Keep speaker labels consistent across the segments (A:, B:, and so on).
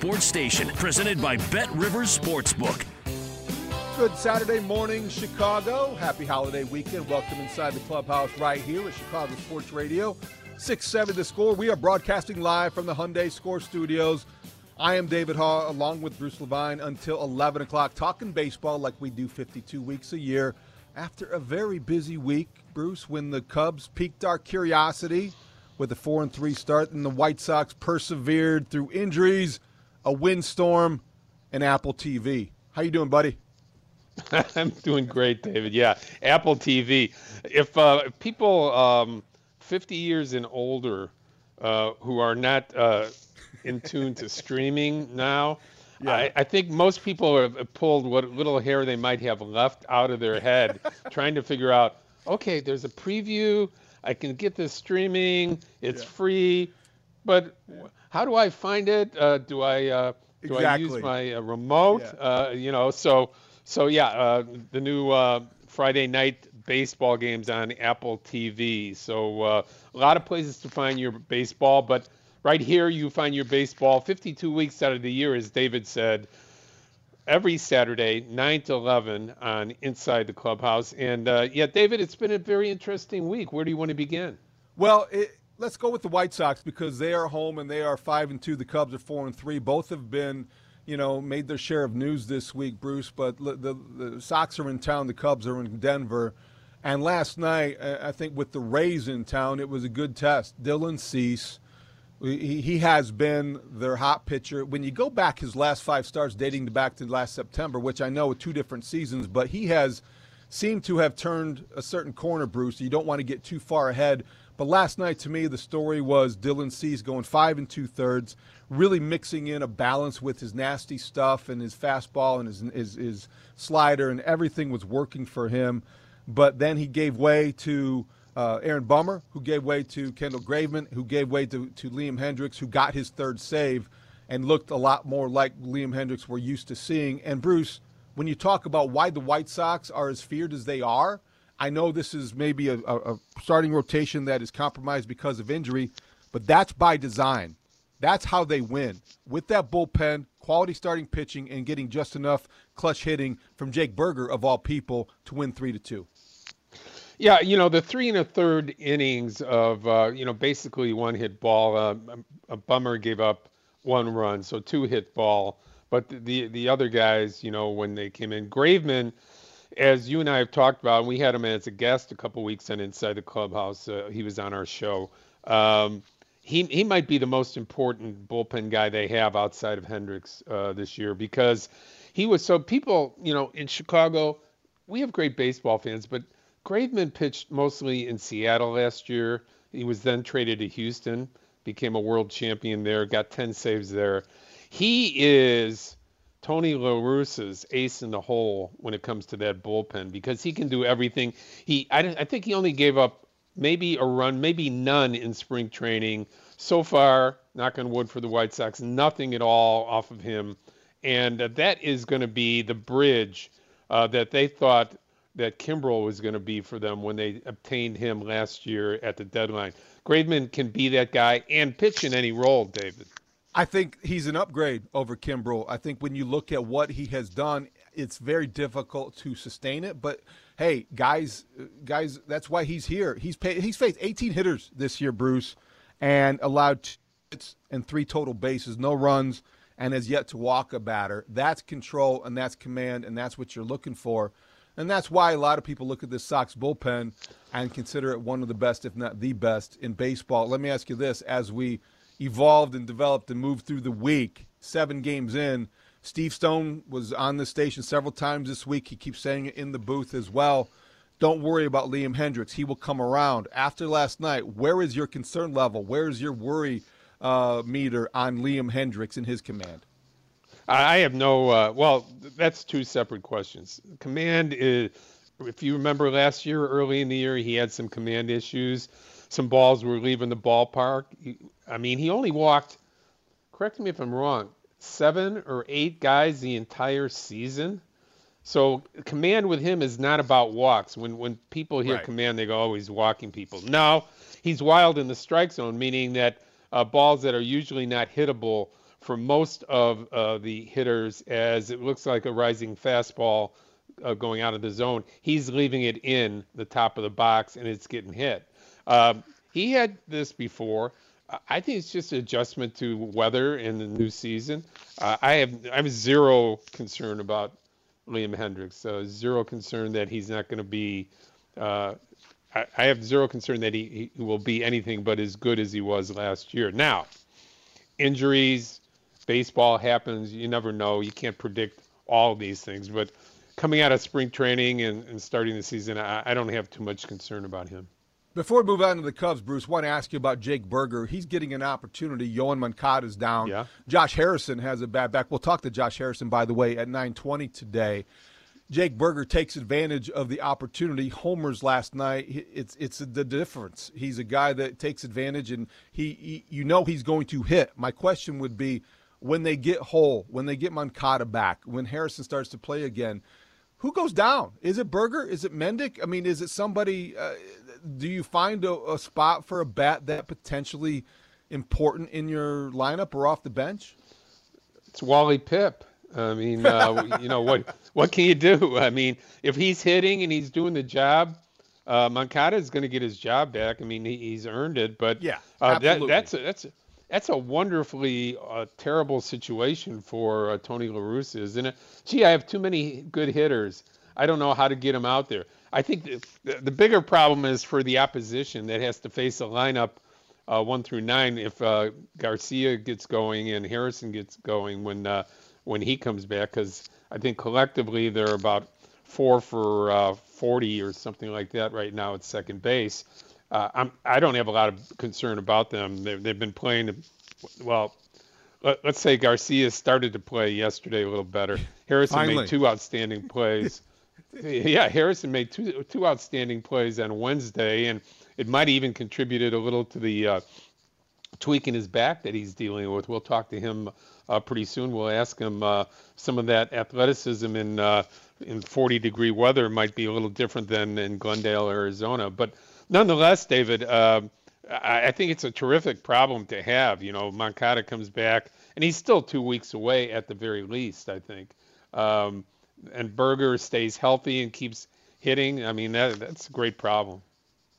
A: station presented by Bet Rivers Sportsbook.
B: Good Saturday morning, Chicago. Happy holiday weekend. Welcome inside the clubhouse right here at Chicago Sports Radio. 6 7 The Score. We are broadcasting live from the Hyundai Score Studios. I am David Haugh along with Bruce Levine until 11 o'clock, talking baseball like we do 52 weeks a year. After a very busy week, Bruce, when the Cubs piqued our curiosity with a 4 and 3 start, and the White Sox persevered through injuries, a windstorm, and Apple TV. How you doing, buddy?
C: I'm doing great, David. Yeah, Apple TV. If, uh, if people um, 50 years and older uh, who are not uh, in tune to streaming now, yeah. I, I, think most people have pulled what little hair they might have left out of their head, trying to figure out, okay, there's a preview. I can get this streaming. It's yeah. free, but how do I find it? Uh, do I uh, do exactly. I use my uh, remote? Yeah. Uh, you know, so so yeah, uh, the new uh, Friday night baseball games on Apple TV. So a lot of places to find your baseball, but right here you find your baseball 52 weeks out of the year, as David said, every Saturday, 9 to 11 on Inside the Clubhouse. And uh, yeah, David, it's been a very interesting week. Where do you want to begin?
B: Well, it, let's go with the White Sox because they are home and they are 5 and 2. The Cubs are 4 and 3. Both have been. You know, made their share of news this week, Bruce. But the, the, the Sox are in town. The Cubs are in Denver. And last night, I think with the Rays in town, it was a good test. Dylan Cease, he, he has been their hot pitcher. When you go back his last five starts, dating back to last September, which I know are two different seasons, but he has seemed to have turned a certain corner, Bruce. You don't want to get too far ahead. But last night, to me, the story was Dylan Cease going five and two thirds, really mixing in a balance with his nasty stuff and his fastball and his, his, his slider, and everything was working for him. But then he gave way to uh, Aaron Bummer, who gave way to Kendall Graveman, who gave way to, to Liam Hendriks, who got his third save and looked a lot more like Liam Hendriks we're used to seeing. And Bruce, when you talk about why the White Sox are as feared as they are, I know this is maybe a, a, starting rotation that is compromised because of injury, but that's by design. That's how they win with that bullpen, quality starting pitching, and getting just enough clutch hitting from Jake Burger of all people to win three to two.
C: Yeah, you know the three and a third innings of uh, you know basically one hit ball. Uh, a bummer gave up one run, so two hit ball. But the the other guys, you know, when they came in, Graveman, as you and I have talked about, we had him as a guest a couple weeks on inside the clubhouse. Uh, he was on our show. Um, he he might be the most important bullpen guy they have outside of Hendriks uh, this year because he was so people, you know, in Chicago, we have great baseball fans, but Graveman pitched mostly in Seattle last year. He was then traded to Houston, became a world champion there, got 10 saves there. He is Tony La Russa's ace in the hole when it comes to that bullpen because he can do everything. He, I, I think he only gave up maybe a run, maybe none in spring training. So far, knock on wood for the White Sox, nothing at all off of him. And uh, that is going to be the bridge uh, that they thought that Kimbrel was going to be for them when they obtained him last year at the deadline. Graveman can be that guy and pitch in any role, David.
B: I think he's an upgrade over Kimbrel. I think when you look at what he has done, it's very difficult to sustain it. But hey, guys, guys, that's why he's here. He's paid, he's faced 18 hitters this year, Bruce, and allowed two hits and three total bases, no runs, and has yet to walk a batter. That's control and that's command, and that's what you're looking for. And that's why a lot of people look at this Sox bullpen and consider it one of the best, if not the best, in baseball. Let me ask you this as we evolved and developed and moved through the week, seven games in, Steve Stone was on the station several times this week. He keeps saying it in the booth as well. Don't worry about Liam Hendriks. He will come around. After last night, where is your concern level? Where is your worry uh, meter on Liam Hendriks and his command?
C: I have no. Uh, well, that's two separate questions. Command is, if you remember last year, early in the year, he had some command issues. Some balls were leaving the ballpark. I mean, he only walked. Correct me if I'm wrong. Seven or eight guys the entire season. So command with him is not about walks. When when people hear
B: Right.
C: command, they go, "Oh, he's walking people." No, he's wild in the strike zone, meaning that uh, balls that are usually not hittable for most of uh, the hitters, as it looks like a rising fastball uh, going out of the zone, he's leaving it in the top of the box and it's getting hit. Um, he had this before. I- think it's just an adjustment to weather in the new season. Uh, I have I have zero concern about Liam Hendriks. So zero concern that he's not going to be. Uh, I, I have zero concern that he, he will be anything but as good as he was last year. Now, injuries, baseball happens. You never know. You can't predict all these things. But coming out of spring training and, and starting the season, I, I don't have too much concern about him.
B: Before we move on to the Cubs, Bruce, want to ask you about Jake Burger. He's getting an opportunity. Yoán is down.
C: Yeah.
B: Josh Harrison has a bad back. We'll talk to Josh Harrison, by the way, at 9:20 today. Jake Burger takes advantage of the opportunity. Homers last night. It's it's the difference. He's a guy that takes advantage, and he, he you know he's going to hit. My question would be, when they get whole, when they get Moncada back, when Harrison starts to play again, who goes down? Is it Burger? Is it Mendick? I mean, is it somebody? Uh, do you find a, a spot for a bat that potentially important in your lineup or off the bench?
C: It's Wally Pipp. I mean, uh, you know what? What can you do? I mean, if he's hitting and he's doing the job, uh, Moncada is going to get his job back. I mean, he, he's earned it. But
B: Yeah,
C: uh, that, that's a, that's a, that's a wonderfully uh, terrible situation for uh, Tony La Russa, isn't it? Gee, I have too many good hitters. I don't know how to get them out there. I think the, the, bigger problem is for the opposition that has to face a lineup uh, one through nine if uh, Garcia gets going and Harrison gets going when uh, when he comes back, because I think collectively they're about four for uh, 40 or something like that right now at second base. Uh, I'm, I don't have a lot of concern about them. They've, they've been playing, well, let, let's say Garcia started to play yesterday a little better. Harrison
B: Finally.
C: made two outstanding plays. yeah, Harrison made two two outstanding plays on Wednesday, and it might even contributed a little to the uh, tweak in his back that he's dealing with. We'll talk to him uh, pretty soon. We'll ask him uh, some of that athleticism in uh, in 40 degree weather might be a little different than in Glendale, Arizona. But nonetheless, David, uh, I, I think it's a terrific problem to have. You know, Moncada comes back, and he's still two weeks away at the very least. I think. Um, and Burger stays healthy and keeps hitting. I mean, that, that's a great problem.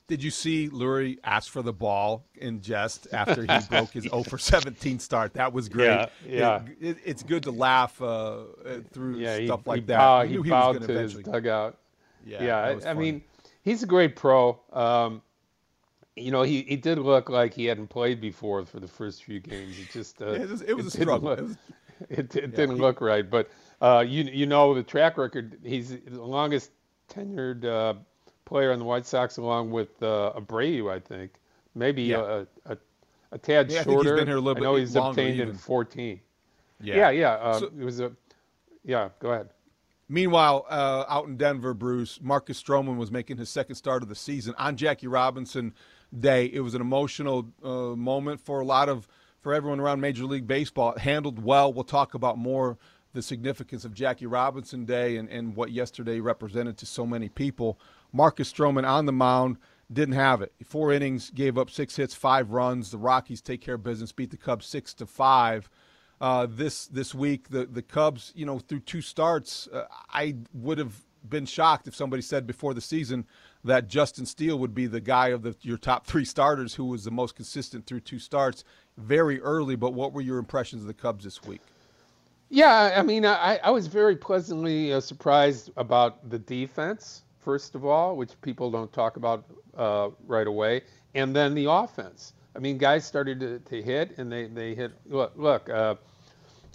B: Did you see Leury ask for the ball in jest after he broke his 0 for 17 start? That was great.
C: Yeah, yeah.
B: It- it- it's good to laugh uh, through
C: Yeah, he,
B: stuff like
C: he
B: that.
C: Bowed,
B: We
C: he
B: was
C: bowed to his
B: eventually-
C: dugout.
B: Yeah,
C: Yeah, I, mean, he's a great pro. Um, you know, he, he did look like he hadn't played before for the first few games. It just uh,
B: it was, it was a struggle.
C: look-
B: It was-
C: it, it didn't look right. But uh, you you know the track record. He's the longest tenured uh, player on the White Sox, along with uh, Abreu, I think. Maybe
B: Yeah.
C: a, a a tad
B: Yeah, I think he's
C: shorter.
B: been here a little
C: I know
B: bit
C: he's obtained in 14. Yeah, yeah. Uh,
B: So-
C: it was a. Yeah, go ahead.
B: Meanwhile, uh, out in Denver, Bruce, Marcus Stroman was making his second start of the season on Jackie Robinson Day. It was an emotional uh, moment for a lot of for everyone around Major League Baseball. Handled well. We'll talk about more the significance of Jackie Robinson Day and, and what yesterday represented to so many people. Marcus Stroman on the mound didn't have it. Four innings, gave up six hits, five runs. The Rockies take care of business, beat the Cubs six to five. Uh, this this week, the the Cubs, you know, through two starts, uh, I would have been shocked if somebody said before the season that Justin Steele would be the guy of the, your top three starters who was the most consistent through two starts very early. But what were your impressions of the Cubs this week?
C: Yeah, I mean, I, I was very pleasantly uh, surprised about the defense, first of all, which people don't talk about uh, right away, and then the offense. I mean, guys started to, to hit, and they, they hit. Look, look uh,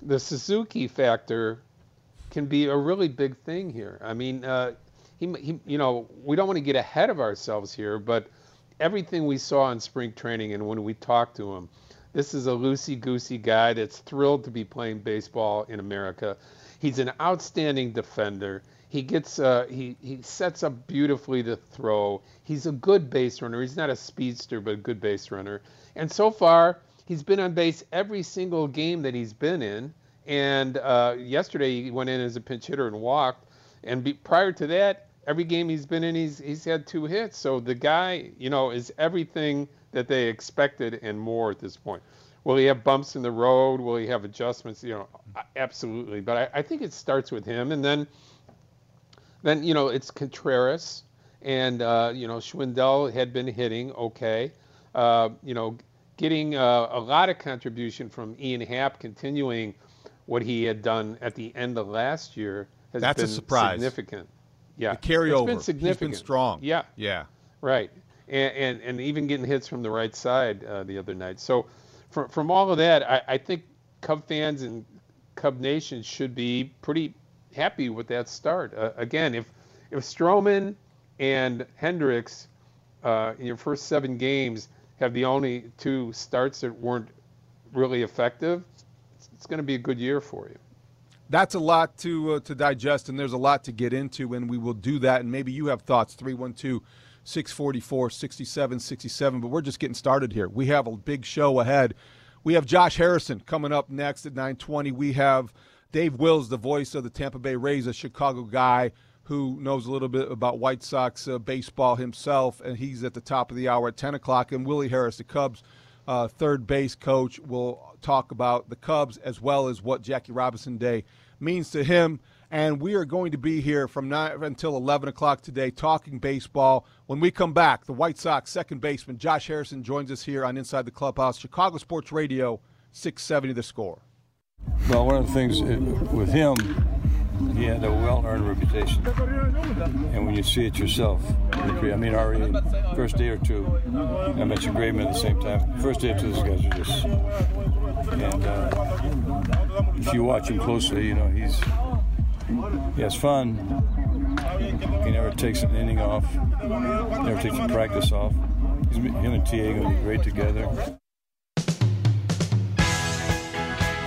C: the Suzuki factor can be a really big thing here. I mean, uh, he, he, you know, we don't want to get ahead of ourselves here, but everything we saw in spring training and when we talked to him, this is a loosey goosey guy that's thrilled to be playing baseball in America. He's an outstanding defender. He gets uh, he he sets up beautifully to throw. He's a good base runner. He's not a speedster, but a good base runner. And so far, he's been on base every single game that he's been in. And uh, yesterday he went in as a pinch hitter and walked. And be, prior to that, every game he's been in, he's he's had two hits. So the guy, you know, is everything that they expected and more at this point. Will he have bumps in the road? Will he have adjustments? You know, absolutely. But I, I think it starts with him, and then, then you know, it's Contreras, and uh, you know, Schwindel had been hitting okay. Uh, you know, getting uh, a lot of contribution from Ian Happ, continuing what he had done at the end of last year has
B: That's
C: been
B: a surprise.
C: significant. Yeah,
B: The carryover.
C: It's been significant.
B: He's been strong.
C: Yeah,
B: Yeah.
C: Right, and and, and even getting hits from the right side uh, the other night. So, from from all of that, I, I think Cub fans and Cub Nation should be pretty happy with that start. Uh, again, if if Stroman and Hendricks uh, in your first seven games have the only two starts that weren't really effective, it's, it's going to be a good year for you.
B: That's a lot to uh, to digest, and there's a lot to get into, and we will do that. And maybe you have thoughts 312 644 67, 67. but we're just getting started here. We have a big show ahead. We have Josh Harrison coming up next at 920. We have Dave Wills, the voice of the Tampa Bay Rays, a Chicago guy who knows a little bit about White Sox uh, baseball himself, and he's at the top of the hour at 10 o'clock. And Willie Harris, the Cubs uh, third base coach, will talk about the Cubs as well as what Jackie Robinson Day means to him. And we are going to be here from 9 until 11 o'clock today talking baseball. When we come back, the White Sox second baseman Josh Harrison joins us here on Inside the Clubhouse, Chicago Sports Radio, 670 the score.
D: Well, one of the things uh, with him, he had a well-earned reputation, and when you see it yourself, I mean, already first day or two, I mentioned Graveman at the same time. First day or two, these guys are just, and uh, if you watch him closely, you know he's he has fun. He never takes an inning off, never takes a practice off. He's, him and TA going to be great together.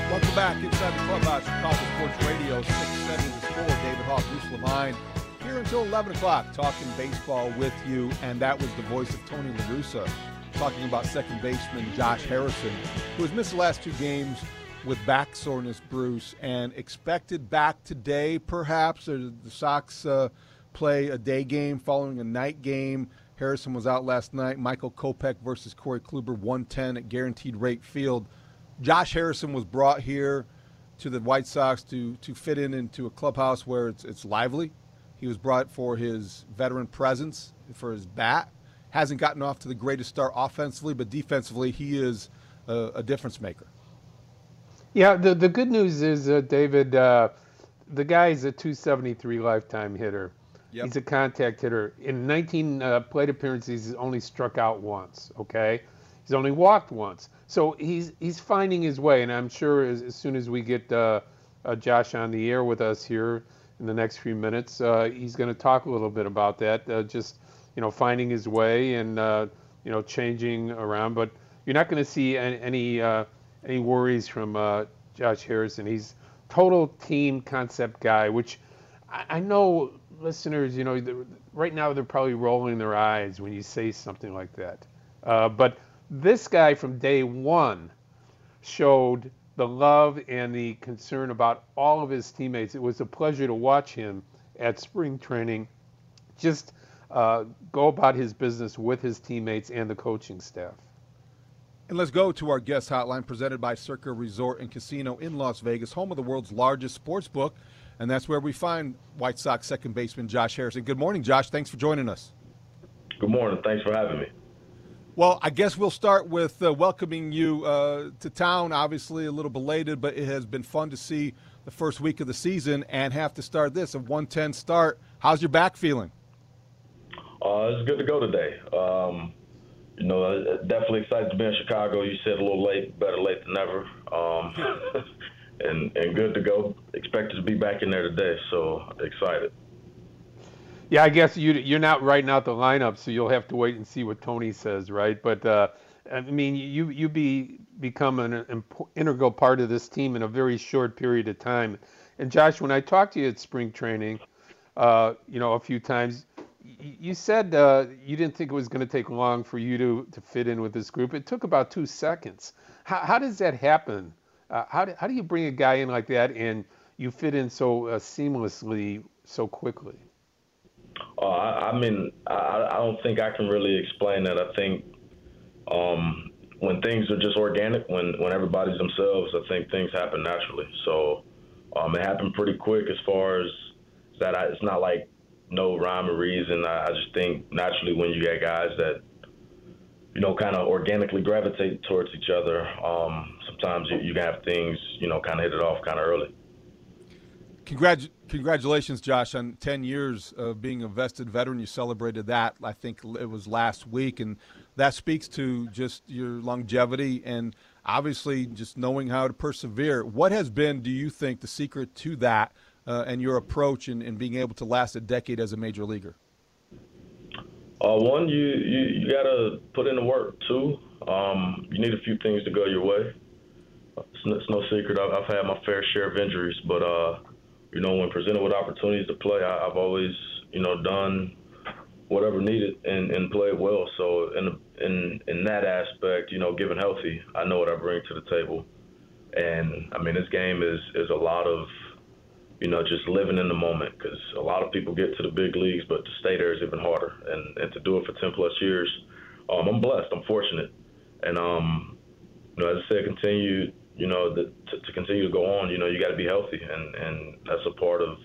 B: Welcome back inside the clubhouse, Chicago Sports Radio, 670 the score. David Haugh, Bruce Levine, here until 11 o'clock, talking baseball with you. And that was the voice of Tony La Russa talking about second baseman Josh Harrison, who has missed the last two games with back soreness, Bruce, and expected back today, perhaps. The Sox uh, play a day game following a night game. Harrison was out last night. Michael Kopech versus Corey Kluber, 110 at Guaranteed Rate Field. Josh Harrison was brought here to the White Sox to to fit in into a clubhouse where it's it's lively. He was brought for his veteran presence, for his bat. Hasn't gotten off to the greatest start offensively, but defensively he is a, a difference maker.
C: Yeah, the the good news is, uh, David, uh, the guy's a 273 lifetime hitter.
B: Yep.
C: He's a contact hitter. In 19 uh, plate appearances, he's only struck out once. Okay, he's only walked once. So he's he's finding his way, and I'm sure as, as soon as we get uh, uh, Josh on the air with us here in the next few minutes, uh, he's going to talk a little bit about that. Uh, just you know, finding his way and uh, you know, changing around. But you're not going to see any any, uh, any worries from uh, Josh Harrison. He's total team concept guy, which I, I know listeners, you know, right now they're probably rolling their eyes when you say something like that. Uh, but this guy from day one showed the love and the concern about all of his teammates. It was a pleasure to watch him at spring training just uh, go about his business with his teammates and the coaching staff.
B: And let's go to our guest hotline presented by Circa Resort and Casino in Las Vegas, home of the world's largest sports book. And that's where we find White Sox second baseman Josh Harrison. Good morning, Josh. Thanks for joining us.
E: Good morning. Thanks for having me.
B: Well, I guess we'll start with uh, welcoming you uh, to town. Obviously, a little belated, but it has been fun to see the first week of the season and have to start this a 110 start. How's your back feeling?
E: Uh, it's good to go today. Um, you know, definitely excited to be in Chicago. You said a little late, better late than never. Um, and and good to go. Expected to be back in there today, so excited.
C: Yeah, I guess you you're not writing out the lineup, so you'll have to wait and see what Tony says, right? But uh, I mean, you you be become an integral part of this team in a very short period of time. And Josh, when I talked to you at spring training, uh, you know, a few times, you said uh, you didn't think it was going to take long for you to, to fit in with this group. It took about two seconds. How, how does that happen? Uh, how, do, how do you bring a guy in like that and you fit in so uh, seamlessly so quickly?
E: Uh, I, I, mean, I, I, don't think I can really explain that. I think um, when things are just organic, when, when everybody's themselves, I think things happen naturally. So um, it happened pretty quick as far as that. I, it's not like no rhyme or reason. I, I just think naturally when you get guys that you know kind of organically gravitate towards each other, um, sometimes you, you have things you know kind of hit it off kind of early.
B: Congratu- congratulations, Josh, on 10 years of being a vested veteran. You celebrated that, I think it was last week, and that speaks to just your longevity and obviously just knowing how to persevere. What has been, do you think, the secret to that uh, and your approach in, in being able to last a decade as a major leaguer?
E: Uh, one, you, you, you got to put in the work. Two, um, you need a few things to go your way. It's no, it's no secret. I've, I've, had my fair share of injuries, but uh, you know, when presented with opportunities to play, I, have always you know done whatever needed and, and played well. So in in in that aspect, you know, given healthy, I know what I bring to the table. And I mean, this game is is a lot of you know, just living in the moment because a lot of people get to the big leagues, but to stay there is even harder. And, and to do it for 10 plus years, um, I'm blessed. I'm fortunate. And, um, you know, as I said, continue, you know, the, to, to continue to go on, you know, you got to be healthy. And, and that's a part of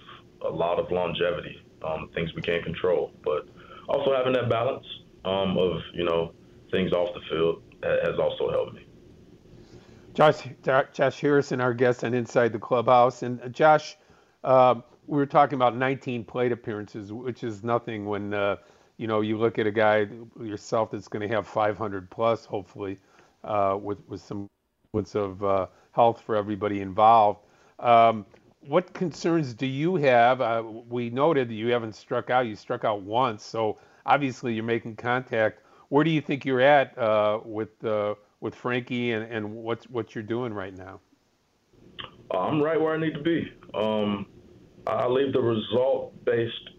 E: a lot of longevity, um, things we can't control. But also having that balance um, of, you know, things off the field has also helped me.
C: Josh, Josh Harrison, our guest on Inside the Clubhouse. And uh, Josh, uh, we were talking about 19 plate appearances, which is nothing when uh, you know you look at a guy yourself that's going to have 500 plus, hopefully, uh, with with some of uh, health for everybody involved. Um, what concerns do you have? Uh, we noted that you haven't struck out. You struck out once, so obviously you're making contact. Where do you think you're at uh, with with Frankie and, and what's what you're doing right now?
E: I'm right where I need to be. Um, I leave the result based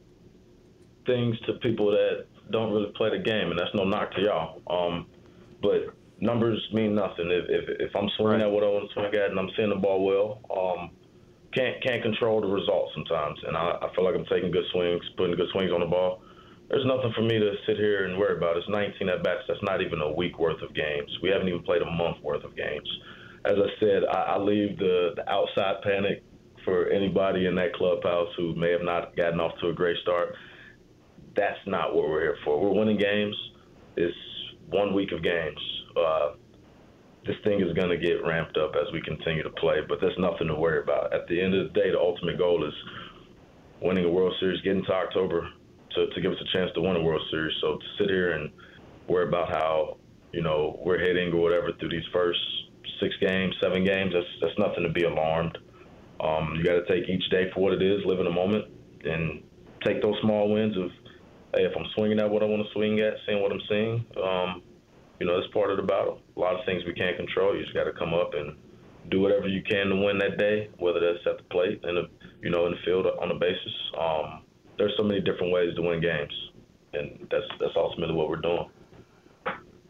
E: things to people that don't really play the game, and that's no knock to y'all. Um, but numbers mean nothing. If, if, if I'm swinging right. at what I want to swing at and I'm seeing the ball well, um, can't can't control the results sometimes. And I, I feel like I'm taking good swings, putting good swings on the ball. There's nothing for me to sit here and worry about. It's 19 at bats. That's not even a week worth of games. We haven't even played a month worth of games. As I said, I, I leave the, the outside panic for anybody in that clubhouse who may have not gotten off to a great start. That's not what we're here for. We're winning games. It's one week of games. Uh, this thing is going to get ramped up as we continue to play, but there's nothing to worry about. At the end of the day, the ultimate goal is winning a World Series, getting to October to, to give us a chance to win a World Series. So to sit here and worry about how, you know, we're hitting or whatever through these first six games, seven games, that's, that's nothing to be alarmed. Um, you got to take each day for what it is, live in the moment, and take those small wins of, hey, if I'm swinging at what I want to swing at, seeing what I'm seeing, um, you know, that's part of the battle. A lot of things we can't control. You just got to come up and do whatever you can to win that day, whether that's at the plate and, you know, in the field on the basis. Um, there's so many different ways to win games, and that's that's ultimately what we're doing.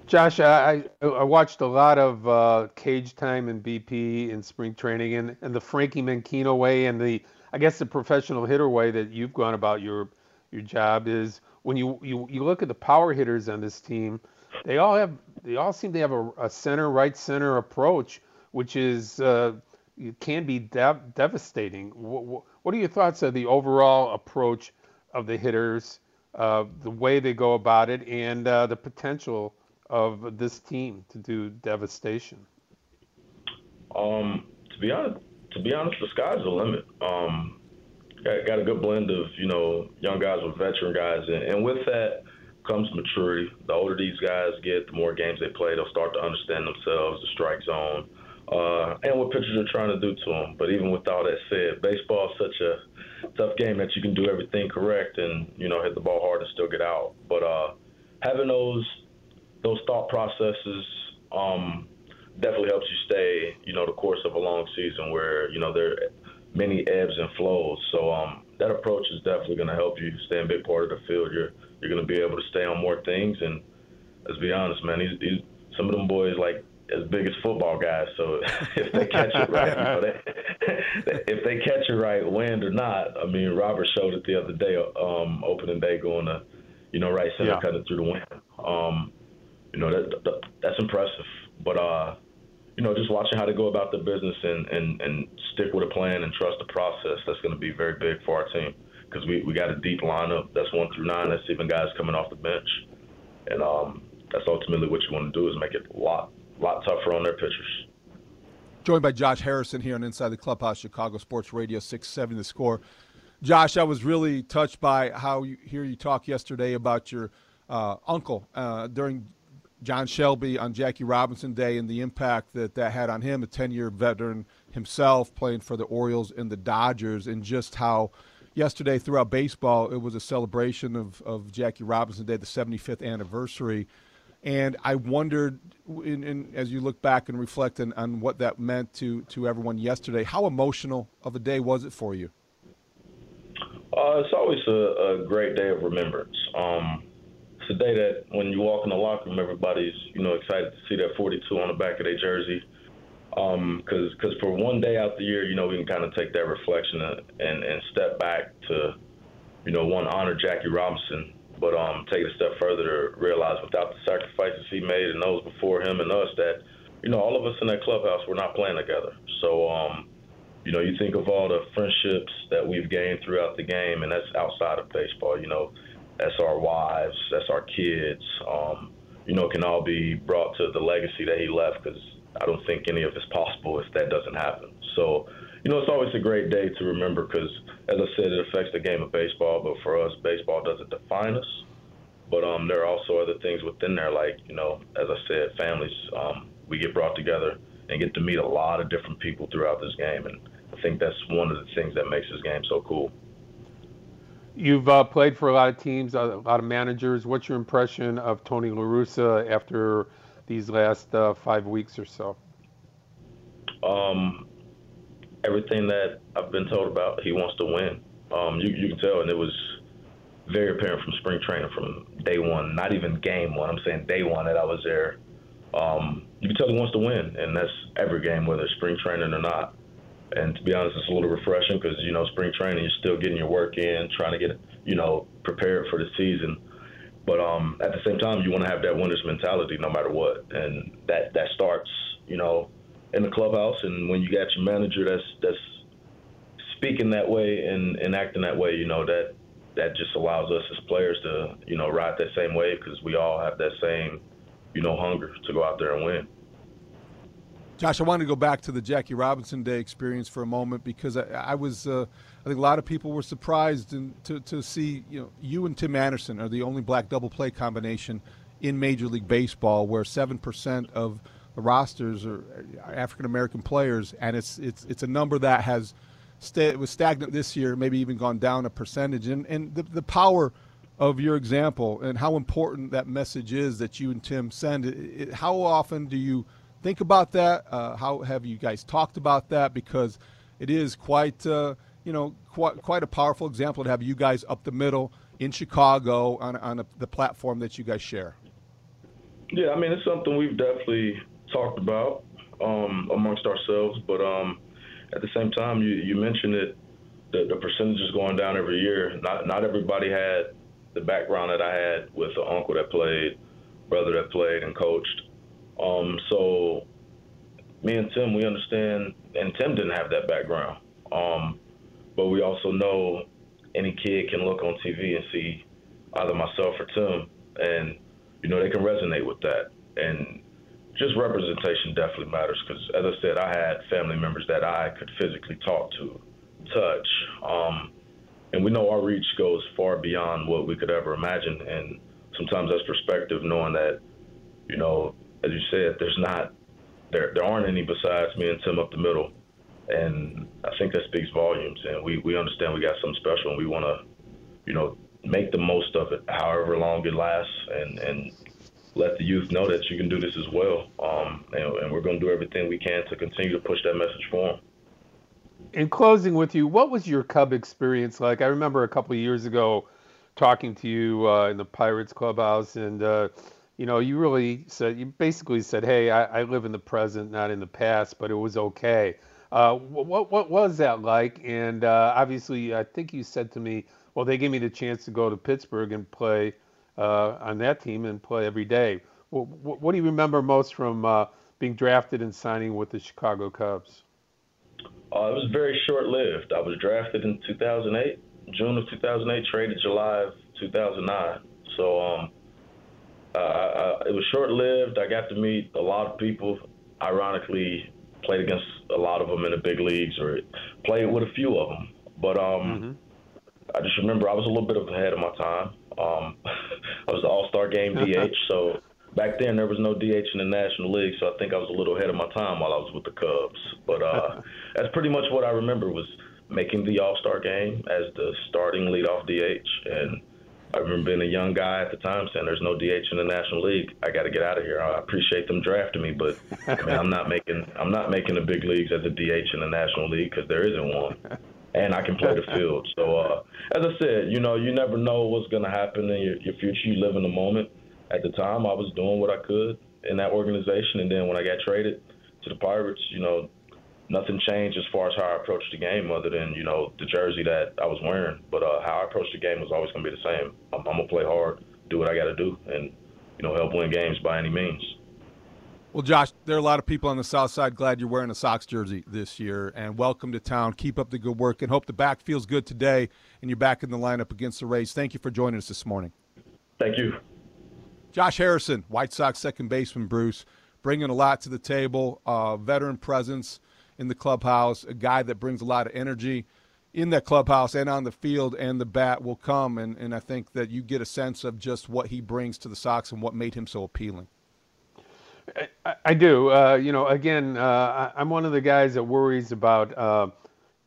C: Josh, I, I watched a lot of uh, cage time and BP in spring training, and, and the Frankie Menechino way, and the I guess the professional hitter way that you've gone about your your job is when you you, you look at the power hitters on this team, they all have they all seem to have a, a center right center approach, which is uh, can be dev- devastating. What, what are your thoughts of the overall approach of the hitters, uh, the way they go about it, and uh, the potential? Of this team to do devastation?
E: Um, to be honest, to be honest, the sky's the limit. Um, got, got a good blend of you know young guys with veteran guys, and, and with that comes maturity. The older these guys get, the more games they play, they'll start to understand themselves, the strike zone, uh, and what pitchers are trying to do to them. But even with all that said, baseball is such a tough game that you can do everything correct and you know hit the ball hard and still get out. But uh, having those those thought processes um, definitely helps you stay, you know, the course of a long season where you know there are many ebbs and flows. So um, that approach is definitely going to help you stay a big part of the field. You're you're going to be able to stay on more things. And let's be honest, man, these, these some of them boys like as big as football guys. So if they catch it right, you know, they, if they catch it right, wind or not. I mean, Robert showed it the other day, um, opening day, going to, you know, right center, yeah. cutting through the wind. Um, you know that, that that's impressive. But uh, you know, just watching how to go about the business and and and stick with a plan and trust the process. That's going to be very big for our team because we we got a deep lineup. That's one through nine. That's even guys coming off the bench, and um, that's ultimately what you want to do is make it a lot lot tougher on their pitchers.
B: Joined by Josh Harrison here on Inside the Clubhouse, Chicago Sports Radio, six seven the score. Josh, I was really touched by how you hear you talk yesterday about your uh, uncle uh, during John Shelby on Jackie Robinson Day and the impact that that had on him, a 10 year veteran himself playing for the Orioles and the Dodgers, and just how yesterday throughout baseball it was a celebration of, of Jackie Robinson Day, the 75th anniversary. And I wondered, in, in, as you look back and reflect on, on what that meant to, to everyone yesterday, how emotional of a day was it for you?
E: Uh, it's always a, a, great day of remembrance. Um, it's a day that when you walk in the locker room, everybody's you know excited to see that 42 on the back of their jersey. Um, cause for one day out the year, you know, we can kind of take that reflection and, and step back to, you know, one honor Jackie Robinson, but um, take it a step further to realize without the sacrifices he made and those before him and us that, you know, all of us in that clubhouse we're not playing together. So, um, you know, you think of all the friendships that we've gained throughout the game, and that's outside of baseball. You know, that's our wives, that's our kids, um, you know, can all be brought to the legacy that he left because I don't think any of it's possible if that doesn't happen. So, you know, it's always a great day to remember because, as I said, it affects the game of baseball. But for us, baseball doesn't define us. But um, there are also other things within there, like you know, as I said, families. Um, we get brought together and get to meet a lot of different people throughout this game, and I think that's one of the things that makes this game so cool.
C: You've uh, played for a lot of teams, a lot of managers. What's your impression of Tony La Russa after these last uh, five weeks or so?
E: Um, everything that I've been told about, he wants to win. Um, you, you can tell, and it was very apparent from spring training, from day one, not even game one. I'm saying day one that I was there. Um, you can tell he wants to win, and that's every game, whether it's spring training or not. And to be honest, it's a little refreshing because you know spring training, you're still getting your work in, trying to get you know prepared for the season. But um, at the same time, you want to have that winner's mentality no matter what, and that that starts you know in the clubhouse. And when you got your manager that's that's speaking that way and, and acting that way, you know that that just allows us as players to you know ride that same wave because we all have that same you know hunger to go out there and win.
B: Josh, I wanted to go back to the Jackie Robinson Day experience for a moment because I, I was, uh, I think a lot of people were surprised in, to, to see, you know, you and Tim Anderson are the only black double play combination in Major League Baseball where 7% of the rosters are African American players, and it's, it's, it's a number that has stayed, was stagnant this year, maybe even gone down a percentage. And, and the, the power of your example and how important that message is that you and Tim send, it, it, how often do you – think about that? Uh, how have you guys talked about that? Because it is quite, uh, you know, quite, quite a powerful example to have you guys up the middle in Chicago on, on a, the platform that you guys share.
E: Yeah, I mean it's something we've definitely talked about um, amongst ourselves, but um, at the same time, you, you mentioned it, the, the percentage is going down every year. Not not everybody had the background that I had with an uncle that played, brother that played and coached. Um, so me and Tim, we understand, and Tim didn't have that background. Um, but we also know any kid can look on TV and see either myself or Tim, and you know they can resonate with that. And just representation definitely matters because, as I said, I had family members that I could physically talk to, touch, um, and we know our reach goes far beyond what we could ever imagine. And sometimes that's perspective, knowing that, you know, as you said, there's not, there there aren't any besides me and Tim up the middle, and I think that speaks volumes. And we we understand we got something special, and we want to, you know, make the most of it, however long it lasts, and and let the youth know that you can do this as well. Um, and, and we're going to do everything we can to continue to push that message for them.
C: In closing with you, what was your Cub experience like? I remember a couple of years ago talking to you uh, in the Pirates clubhouse, and uh, you know, you really said you basically said, "Hey, I, I, live in the present, not in the past, but it was okay." Uh, what what was that like? And uh, obviously, I think you said to me, "Well, they gave me the chance to go to Pittsburgh and play." uh, on that team and play every day. What, what do you remember most from uh, being drafted and signing with the Chicago Cubs?
E: Uh, it was very short lived. I was drafted in 2008, June of 2008, traded July of 2009. So um, uh, I, it was short lived. I got to meet a lot of people. Ironically, played against a lot of them in the big leagues or played with a few of them. But um, mm-hmm. I just remember I was a little bit ahead of my time. Um, I was the All Star Game DH, so back then there was no DH in the National League, so I think I was a little ahead of my time while I was with the Cubs. But uh, that's pretty much what I remember was making the All Star Game as the starting leadoff DH, and I remember being a young guy at the time saying, "There's no DH in the National League. I got to get out of here." I appreciate them drafting me, but I mean, I'm not making I'm not making the big leagues as a DH in the National League because there isn't one and I can play the field. So, uh, as I said, you know, you never know what's going to happen in your, your future. You live in the moment. At the time, I was doing what I could in that organization, and then when I got traded to the Pirates, you know, nothing changed as far as how I approached the game, other than you know the jersey that I was wearing. But uh, how I approached the game was always going to be the same. I'm, I'm gonna play hard, do what I got to do, and you know, help win games by any means.
B: Well, Josh, there are a lot of people on the South Side glad you're wearing a Sox jersey this year, and welcome to town. Keep up the good work, and hope the back feels good today, and you're back in the lineup against the Rays. Thank you for joining us this morning.
E: Thank you.
B: Josh Harrison, White Sox second baseman, Bruce, bringing a lot to the table, uh, veteran presence in the clubhouse, a guy that brings a lot of energy in that clubhouse and on the field, and the bat will come. And, and I think that you get a sense of just what he brings to the Sox and what made him so appealing.
C: I, I do. Uh, you know, again, uh, I, am one of the guys that worries about uh,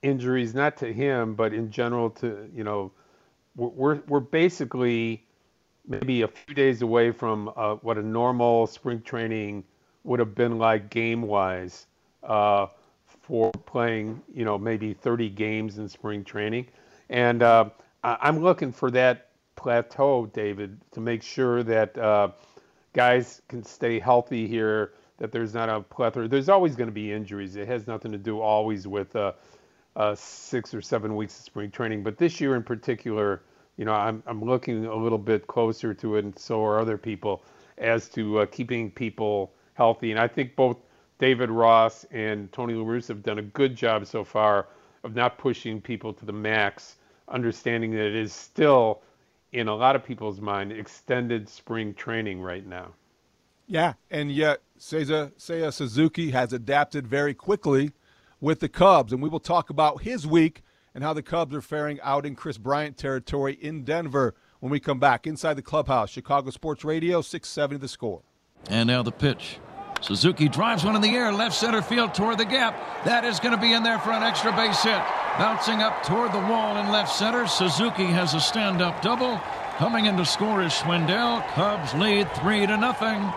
C: injuries, not to him, but in general to you know, we're we're basically maybe a few days away from uh, what a normal spring training would have been like game wise uh, for playing, you know, maybe 30 games in spring training, and uh, I'm looking for that plateau, David, to make sure that guys can stay healthy here, that there's not a plethora. There's always going to be injuries. It has nothing to do always with uh, uh, six or seven weeks of spring training. But this year in particular, you know, I'm, I'm looking a little bit closer to it, and so are other people, as to uh, keeping people healthy. And I think both David Ross and Tony La Russa have done a good job so far of not pushing people to the max, understanding that it is still in a lot of people's mind, extended spring training right now.
B: Yeah, and yet Seiya, Seiya Suzuki has adapted very quickly with the Cubs, and we will talk about his week and how the Cubs are faring out in Kris Bryant territory in Denver when we come back inside the clubhouse. Chicago Sports Radio, 670 the score.
F: And now the pitch. Suzuki drives one in the air, left center field toward the gap. That is going to be in there for an extra base hit. Bouncing up toward the wall in left center. Suzuki has a stand up double. Coming in to score is Schwindel. Cubs lead 3 to nothing.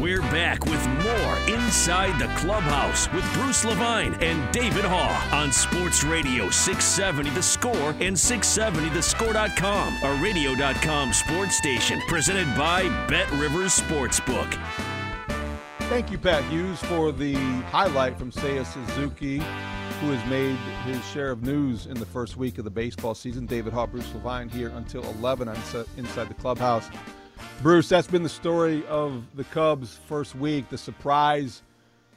A: We're back with more Inside the Clubhouse with Bruce Levine and David Haugh on Sports Radio 670 The Score and 670thescore.com, a radio.com sports station presented by Bet Rivers Sportsbook.
B: Thank you, Pat Hughes, for the highlight from Seiya Suzuki, who has made his share of news in the first week of the baseball season. David Haugh, Bruce Levine here until 11 on Inside the Clubhouse. Bruce, that's been the story of the Cubs' first week. The surprise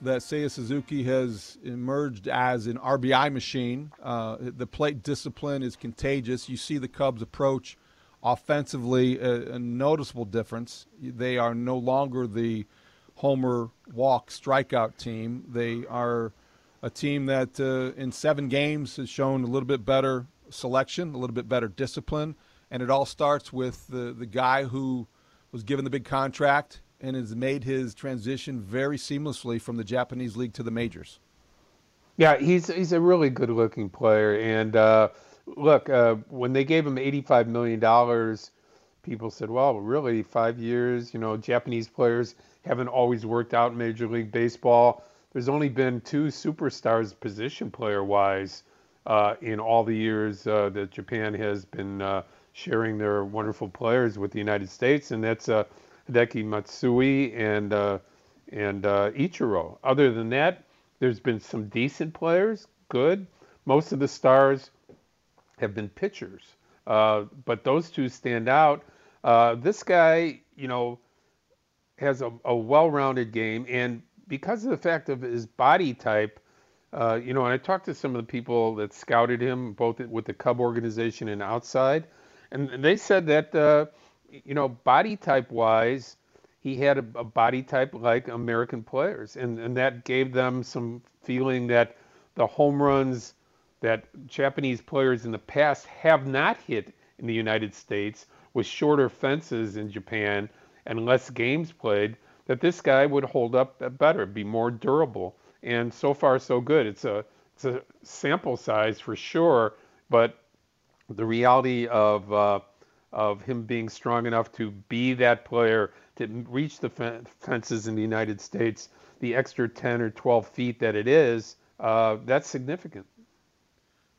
B: that Seiya Suzuki has emerged as an RBI machine. Uh, the plate discipline is contagious. You see the Cubs' approach offensively, a, a, noticeable difference. They are no longer the homer walk strikeout team. They are a team that uh, in seven games has shown a little bit better selection, a little bit better discipline. And it all starts with the, the guy who was given the big contract and has made his transition very seamlessly from the Japanese league to the majors.
C: Yeah, he's he's a really good looking player. And uh, look, uh, when they gave him eighty five million dollars, people said, "Well, really, five years? You know, Japanese players haven't always worked out in Major League Baseball. There's only been two superstars, position player wise, uh, in all the years uh, that Japan has been." Uh, sharing their wonderful players with the United States, and that's uh, Hideki Matsui and uh, and uh, Ichiro. Other than that, there's been some decent players, good. Most of the stars have been pitchers, but those two stand out. This guy, you know, has a, a, well-rounded game, and because of the fact of his body type. Uh, you know, and I talked to some of the people that scouted him, both with the Cub organization and outside and they said that uh, you know body type wise he had a, a, body type like American players, and and that gave them some feeling that the home runs that Japanese players in the past have not hit in the United States with shorter fences in Japan and less games played, that this guy would hold up better, be more durable. And so far, so good. It's a it's a sample size for sure, but the reality of uh, of him being strong enough to be that player to reach the fences in the United States, the extra 10 or 12 feet that it is, uh, that's significant.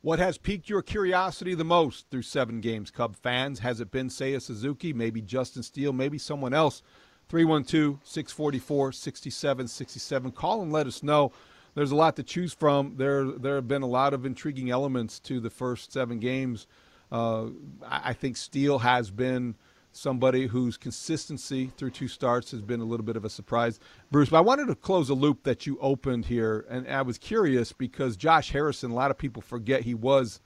B: What has piqued your curiosity the most through seven games, Cub fans? Has it been Seiya Suzuki, maybe Justin Steele, maybe someone else? 312 644 6767. Call and let us know there's a lot to choose from. There there have been a lot of intriguing elements to the first seven games. Uh, I, I think Steele has been somebody whose consistency through two starts has been a little bit of a surprise. Bruce, but I wanted to close a loop that you opened here, and I was curious because Josh Harrison, a lot of people forget he was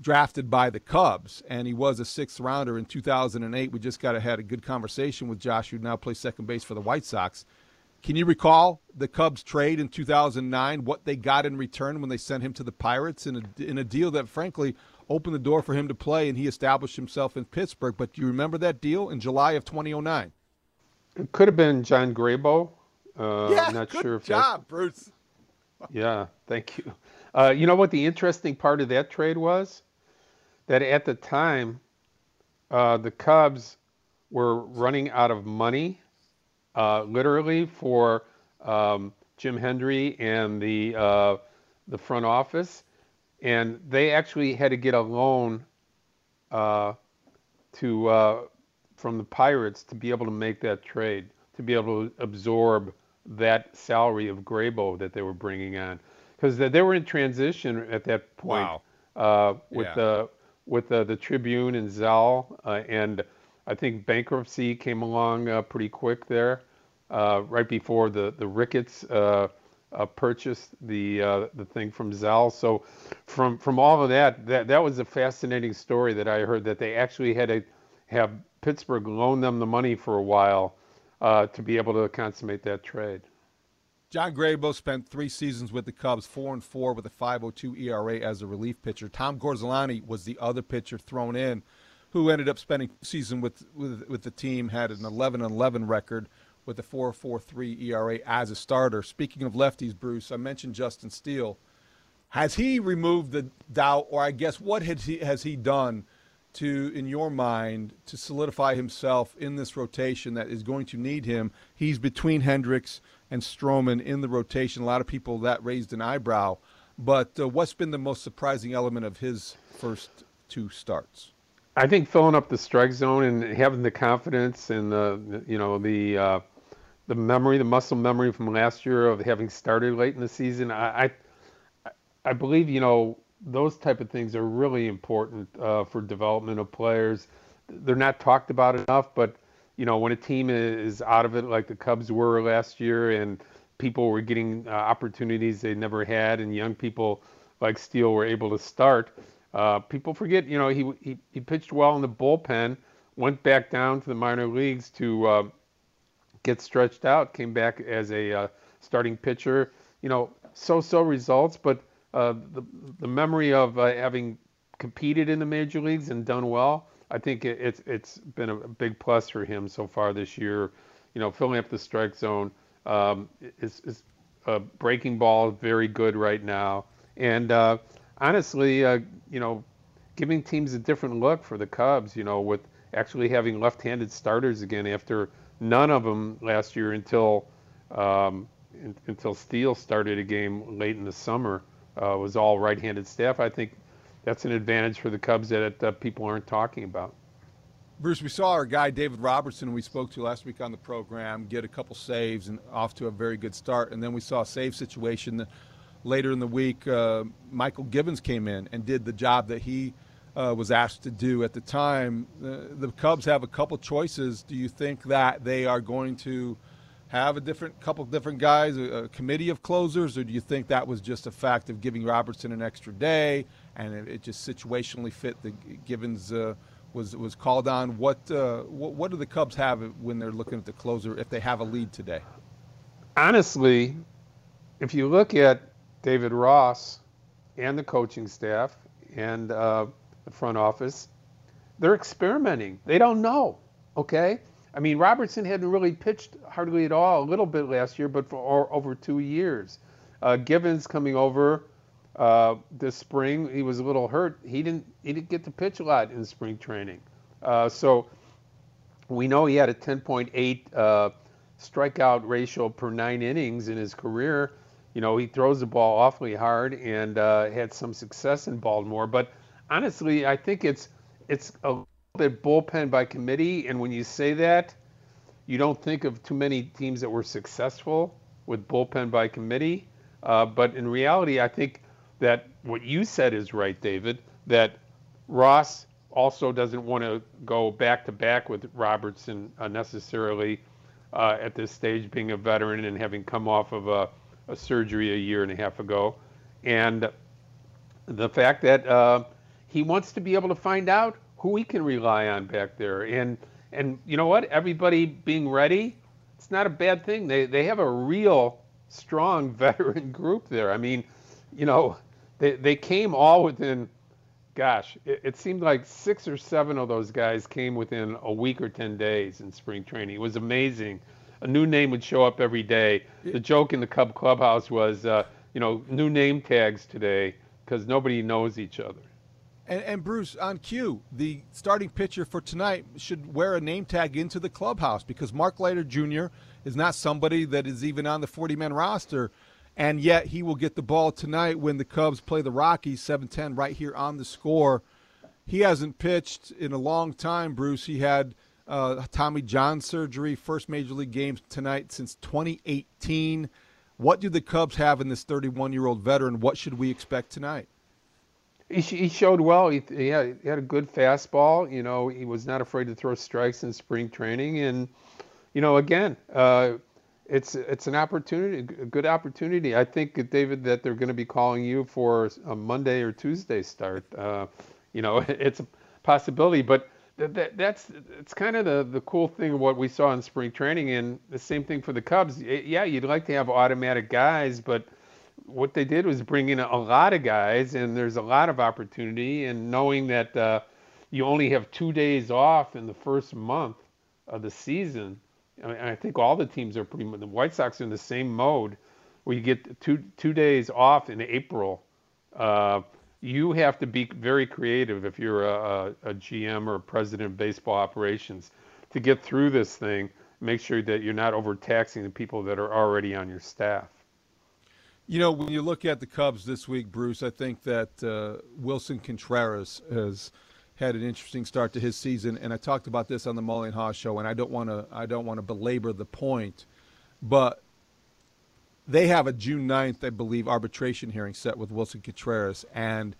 B: drafted by the Cubs, and he was a sixth rounder in 2008. We just got to had a good conversation with Josh, who now plays second base for the White Sox. Can you recall the Cubs trade in 2009? What they got in return when they sent him to the Pirates in a in a deal that, frankly, opened the door for him to play, and he established himself in Pittsburgh. But do you remember that deal in July of 2009?
C: It could have been John Grabow.
B: Uh, yeah, not good sure if job, that's... Bruce.
C: yeah, thank you. Uh, you know what the interesting part of that trade was? That at the time, uh, the Cubs were running out of money uh, literally for um, Jim Hendry and the uh, the front office, and they actually had to get a loan uh, to uh, from the Pirates to be able to make that trade, to be able to absorb that salary of Grabow that they were bringing on, because they were in transition at that point
B: wow.
C: Uh, with yeah. the with the, the Tribune and Zell, uh, and I think bankruptcy came along pretty quick there uh, right before the the Ricketts uh, purchased the uh, the thing from Zell. So from from all of that, that that was a fascinating story that I heard that they actually had to have Pittsburgh loan them the money for a while uh, to be able to consummate that trade.
B: John Grabow spent three seasons with the Cubs, four and four with a 5.02 ERA as a relief pitcher. Tom Gorzelanny was the other pitcher thrown in, who ended up spending season with with, with the team, had an 11 11 record with a 4.43 ERA as a starter. Speaking of lefties, Bruce, I mentioned Justin Steele. Has he removed the doubt, or I guess what has he has he done to, in your mind, to solidify himself in this rotation that is going to need him? He's between Hendricks and Stroman in the rotation. A lot of people that raised an eyebrow. But uh, what's been the most surprising element of his first two starts?
C: I think filling up the strike zone and having the confidence and the you know the uh, the memory, the muscle memory from last year of having started late in the season. I I, I believe you know those type of things are really important uh, for development of players. They're not talked about enough, but you know when a team is out of it like the Cubs were last year and people were getting uh, opportunities they never had, and young people like Steele were able to start. Uh, people forget, you know, he, he he pitched well in the bullpen, went back down to the minor leagues to uh, get stretched out, came back as a uh, starting pitcher. You know, so-so results, but uh, the the memory of uh, having competed in the major leagues and done well, I think it, it's it's been a big plus for him so far this year. You know, filling up the strike zone um, is, is breaking ball very good right now, and uh, honestly, uh, you know, giving teams a different look for the Cubs. You know, with actually having left-handed starters again after none of them last year until um, in, until Steele started a game late in the summer uh, was all right-handed staff. I think that's an advantage for the Cubs that uh, people aren't talking about.
B: Bruce, we saw our guy David Robertson, we spoke to last week on the program, get a couple saves and off to a very good start. And then we saw a save situation later in the week. Uh, Mychal Givens came in and did the job that he uh, was asked to do at the time. Uh, the Cubs have a couple choices. Do you think that they are going to have a different couple different guys, a, a, committee of closers, or do you think that was just a fact of giving Robertson an extra day and it, it just situationally fit the Givens? Uh, was was called on. What, uh, what what do the Cubs have when they're looking at the closer if they have a lead today?
C: Honestly, if you look at David Ross and the coaching staff and uh, the front office, they're experimenting. They don't know. Okay. I mean, Robertson hadn't really pitched hardly at all, a little bit last year, but for over two years. Uh, Givens coming over uh, this spring, he was a little hurt. He didn't he didn't get to pitch a lot in spring training. Uh, so we know he had a 10.8 uh, strikeout ratio per nine innings in his career. You know, he throws the ball awfully hard and uh, had some success in Baltimore. But honestly, I think it's it's a little bit bullpen by committee. And when you say that, you don't think of too many teams that were successful with bullpen by committee. Uh, but in reality, I think that what you said is right, David, that Ross also doesn't want to go back to back with Robertson necessarily uh, at this stage, being a veteran and having come off of a, a, surgery a year and a half ago. And the fact that uh, he wants to be able to find out who he can rely on back there. And, and you know what? Everybody being ready, it's not a bad thing. They, they have a real strong veteran group there. I mean, you know, they they came all within gosh it, it, seemed like six or seven of those guys came within a week or 10 days in spring training it was amazing a new name would show up every day the joke in the cub clubhouse was uh, you know new name tags today because nobody knows each other
B: and, and, Bruce, on cue, the starting pitcher for tonight should wear a name tag into the clubhouse because Mark Leiter Jr. is not somebody that is even on the 40 man roster and yet he will get the ball tonight when the Cubs play the Rockies 7-10 right here on the score. He hasn't pitched in a long time, Bruce. He had uh, Tommy John surgery, first major league game tonight since 2018. What do the Cubs have in this 31-year-old veteran? What should we expect tonight?
C: He, he showed well. He, he, had, he had a good fastball. You know, he was not afraid to throw strikes in spring training, and you know, again, uh, it's it's an opportunity, a good opportunity. I think, David, that they're going to be calling you for a Monday or Tuesday start. Uh, you know, it's a possibility, but that, that's it's kind of the the cool thing of what we saw in spring training, and the same thing for the Cubs. Yeah, you'd like to have automatic guys, but what they did was bring in a lot of guys, and there's a lot of opportunity. And knowing that uh, you only have two days off in the first month of the season I, mean, I think all the teams are pretty much the White Sox are in the same mode where you get two two days off in April. Uh, you have to be very creative if you're a, a, a GM or a president of baseball operations to get through this thing. Make sure that you're not overtaxing the people that are already on your staff.
B: You know, when you look at the Cubs this week, Bruce, I think that uh, Willson Contreras has had an interesting start to his season, and I talked about this on the Mully show, and I don't want to I don't want to belabor the point, but they have a June 9th, I believe, arbitration hearing set with Willson Contreras. And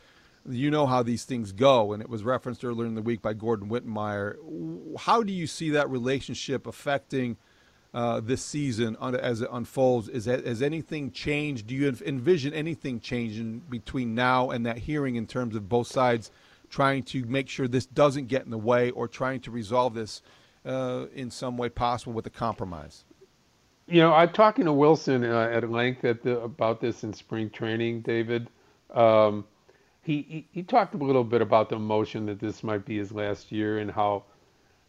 B: you know how these things go. And it was referenced earlier in the week by Gordon Wittenmyer. How do you see that relationship affecting uh, this season as it unfolds? Is has anything changed? Do you envision anything changing between now and that hearing in terms of both sides trying to make sure this doesn't get in the way or trying to resolve this uh, in some way possible with a compromise?
C: You know, I'm talking to Willson uh, at length at the, about this in spring training, David. Um, he, he, he talked a little bit about the emotion that this might be his last year and how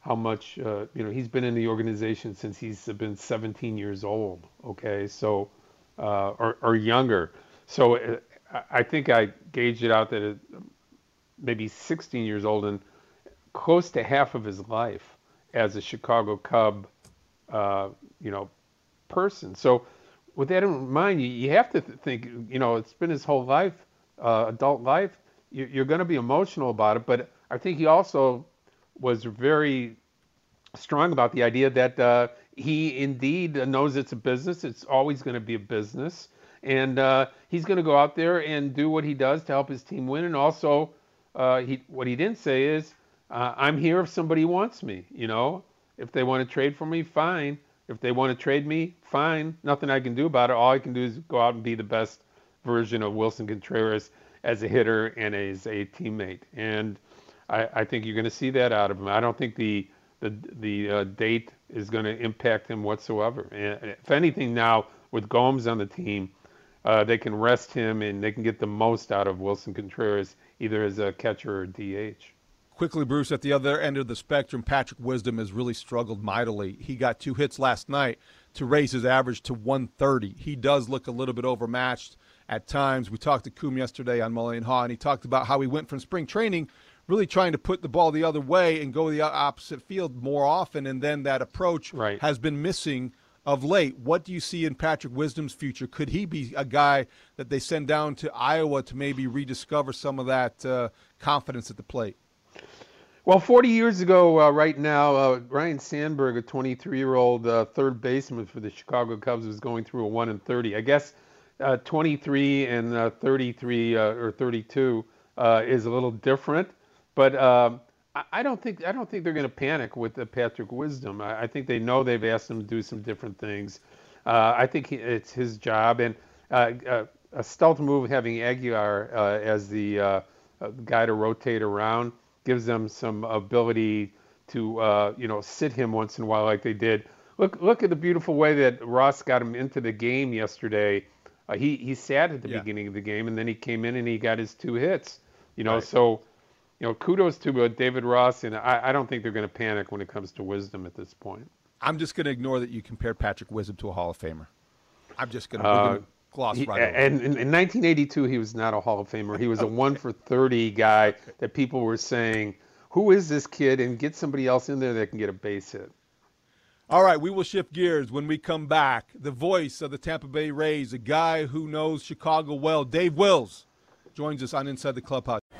C: how much uh, you know he's been in the organization since he's been 17 years old. Okay, so uh, or, or younger. So uh, I think I gauged it out that it, maybe 16 years old and close to half of his life as a Chicago Cub, uh, you know, person. So with that in mind, you, you have to think, you know, it's been his whole life, uh, adult life. You, you're going to be emotional about it, but I think he also was very strong about the idea that uh, he indeed knows it's a business. It's always going to be a business, and uh, he's going to go out there and do what he does to help his team win. And also, uh, he what he didn't say is, uh, "I'm here if somebody wants me." You know, if they want to trade for me, fine. If they want to trade me, fine. Nothing I can do about it. All I can do is go out and be the best version of Willson Contreras as a hitter and as a teammate. And I, I think you're going to see that out of him. I don't think the the the uh, date is going to impact him whatsoever. And if anything, now with Gomes on the team, uh, they can rest him and they can get the most out of Willson Contreras, either as a catcher or DH.
B: Quickly, Bruce, at the other end of the spectrum, Patrick Wisdom has really struggled mightily. He got two hits last night to raise his average to 130. He does look a little bit overmatched at times. We talked to Coom yesterday on Mully and Haugh, and he talked about how he went from spring training really trying to put the ball the other way and go the opposite field more often, and then that approach
C: right.
B: has been missing of late. What do you see in Patrick Wisdom's future? Could he be a guy that they send down to Iowa to maybe rediscover some of that uh, confidence at the plate?
C: Well, 40 years ago, uh, right now, uh, Ryne Sandberg, a 23-year-old uh, third baseman for the Chicago Cubs, was going through a one and 30. I guess uh, 23 and uh, 33 uh, or 32 is a little different, but um, I, I don't think I don't think they're going to panic with the Patrick Wisdom. I, I, think they know they've asked him to do some different things. Uh, I think he, it's his job, and uh, a stealth move having Aguilar as the guy to rotate around gives them some ability to uh, you know sit him once in a while like they did. Look look at the beautiful way that Ross got him into the game yesterday. Uh, he he sat at the yeah. beginning of the game and then he came in and he got his two hits. You know, right. so you know kudos to uh, David Ross and I, I don't think they're going to panic when it comes to wisdom at this point.
B: I'm just going to ignore that you compared Patrick Wisdom to a Hall of Famer. I'm just going to gloss
C: he,
B: right
C: and in, in 1982, he was not a Hall of Famer. He was a one for 30 guy that people were saying, "Who is this kid?" and get somebody else in there that can get a base hit.
B: All right, we will shift gears when we come back. The voice of the Tampa Bay Rays, a guy who knows Chicago well, Dave Wills, joins us on Inside the Clubhouse.